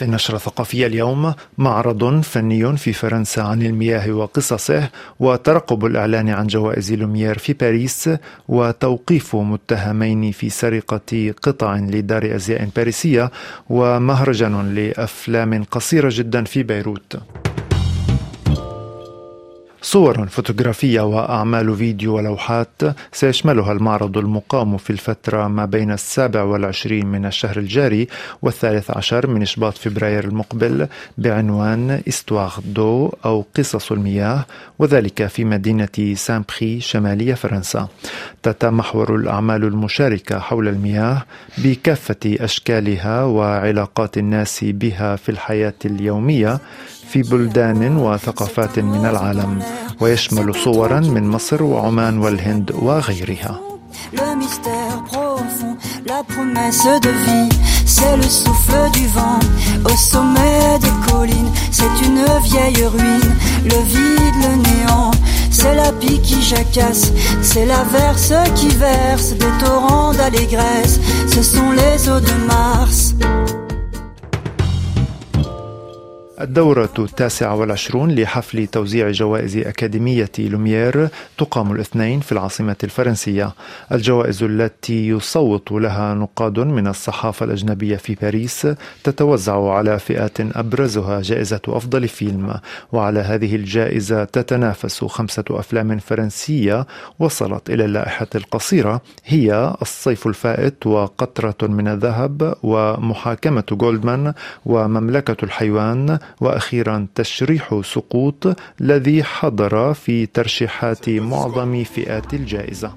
في النشرة الثقافية اليوم معرض فني في فرنسا عن المياه وقصصه وترقب الإعلان عن جوائز لوميير في باريس وتوقيف متهمين في سرقة قطع لدار أزياء باريسية ومهرجان لأفلام قصيرة جدا في بيروت. صور فوتوغرافية وأعمال فيديو ولوحات سيشملها المعرض المقام في الفترة ما بين السابع والعشرين من الشهر الجاري والثالث عشر من إشباط فبراير المقبل بعنوان Histoires d'eau أو قصص المياه وذلك في مدينة سان بري شمالية فرنسا. تتمحور الأعمال المشاركة حول المياه بكافة أشكالها وعلاقات الناس بها في الحياة اليومية في بلدان وثقافات من العالم. ويشمل صورا من مصر وعمان والهند وغيرها Le mystère profond, la promesse de vie, c'est le souffle du vent au sommet des collines. C'est une vieille ruine, le vide, le néant. C'est la pie qui jacasse, c'est la verse qui verse des torrents d'allégresse. Ce sont les eaux de Mars. الدورة التاسعة والعشرون لحفل توزيع جوائز أكاديمية لوميير تقام الاثنين في العاصمة الفرنسية. الجوائز التي يصوت لها نقاد من الصحافة الأجنبية في باريس تتوزع على فئات أبرزها جائزة أفضل فيلم. وعلى هذه الجائزة تتنافس خمسة أفلام فرنسية وصلت إلى اللائحة القصيرة هي الصيف الفائت وقطرة من الذهب ومحاكمة جولدمان ومملكة الحيوان وأخيرا تشريح سقوط الذي حضر في ترشيحات معظم فئات الجائزة.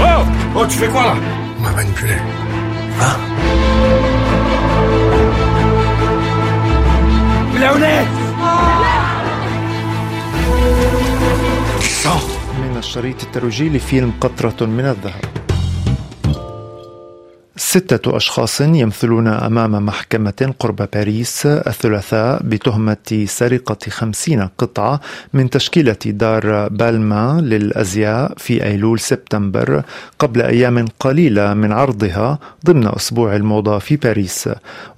Oh! Oh, tu fais quoi là? On m'a manipulé. Hein? Léonet! من الشريط الترويجي لفيلم قطرة من الذهب. ستة أشخاص يمثلون أمام محكمة قرب باريس الثلاثاء بتهمة سرقة خمسين قطعة من تشكيلة دار بالما للأزياء في أيلول سبتمبر قبل أيام قليلة من عرضها ضمن أسبوع الموضة في باريس.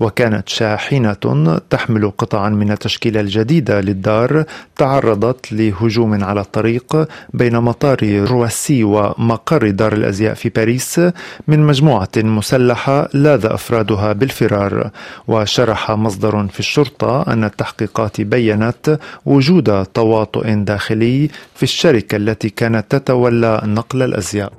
وكانت شاحنة تحمل قطعا من التشكيلة الجديدة للدار تعرضت لهجوم على الطريق بين مطار رواسي ومقر دار الأزياء في باريس من مجموعة مسلحة مسلحة لاذ أفرادها بالفرار وشرح مصدر في الشرطة أن التحقيقات بينت وجود تواطؤ داخلي في الشركة التي كانت تتولى نقل الأزياء.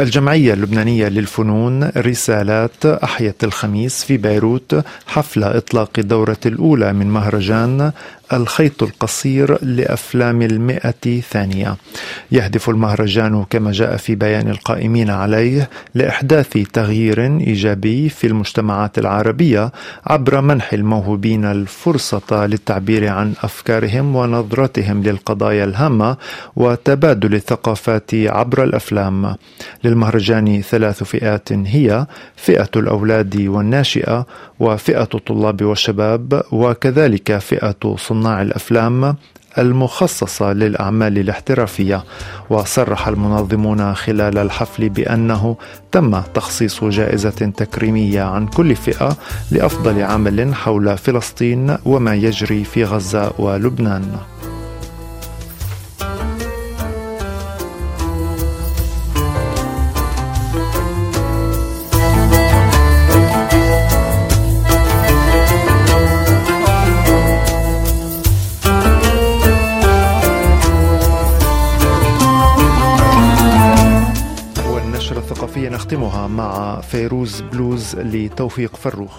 الجمعية اللبنانية للفنون رسالات أحيت الخميس في بيروت حفل إطلاق الدورة الأولى من مهرجان الخيط القصير لأفلام المئة ثانية. يهدف المهرجان كما جاء في بيان القائمين عليه لإحداث تغيير إيجابي في المجتمعات العربية عبر منح الموهوبين الفرصة للتعبير عن أفكارهم ونظرتهم للقضايا الهامة وتبادل الثقافات عبر الأفلام. للمهرجان ثلاث فئات هي فئة الأولاد والناشئة وفئة الطلاب والشباب وكذلك فئة صناع الأفلام المخصصة للأعمال الاحترافية وصرح المنظمون خلال الحفل بأنه تم تخصيص جائزة تكريمية عن كل فئة لأفضل عمل حول فلسطين وما يجري في غزة ولبنان. نختمها مع فيروز بلوز لتوفيق فروخ.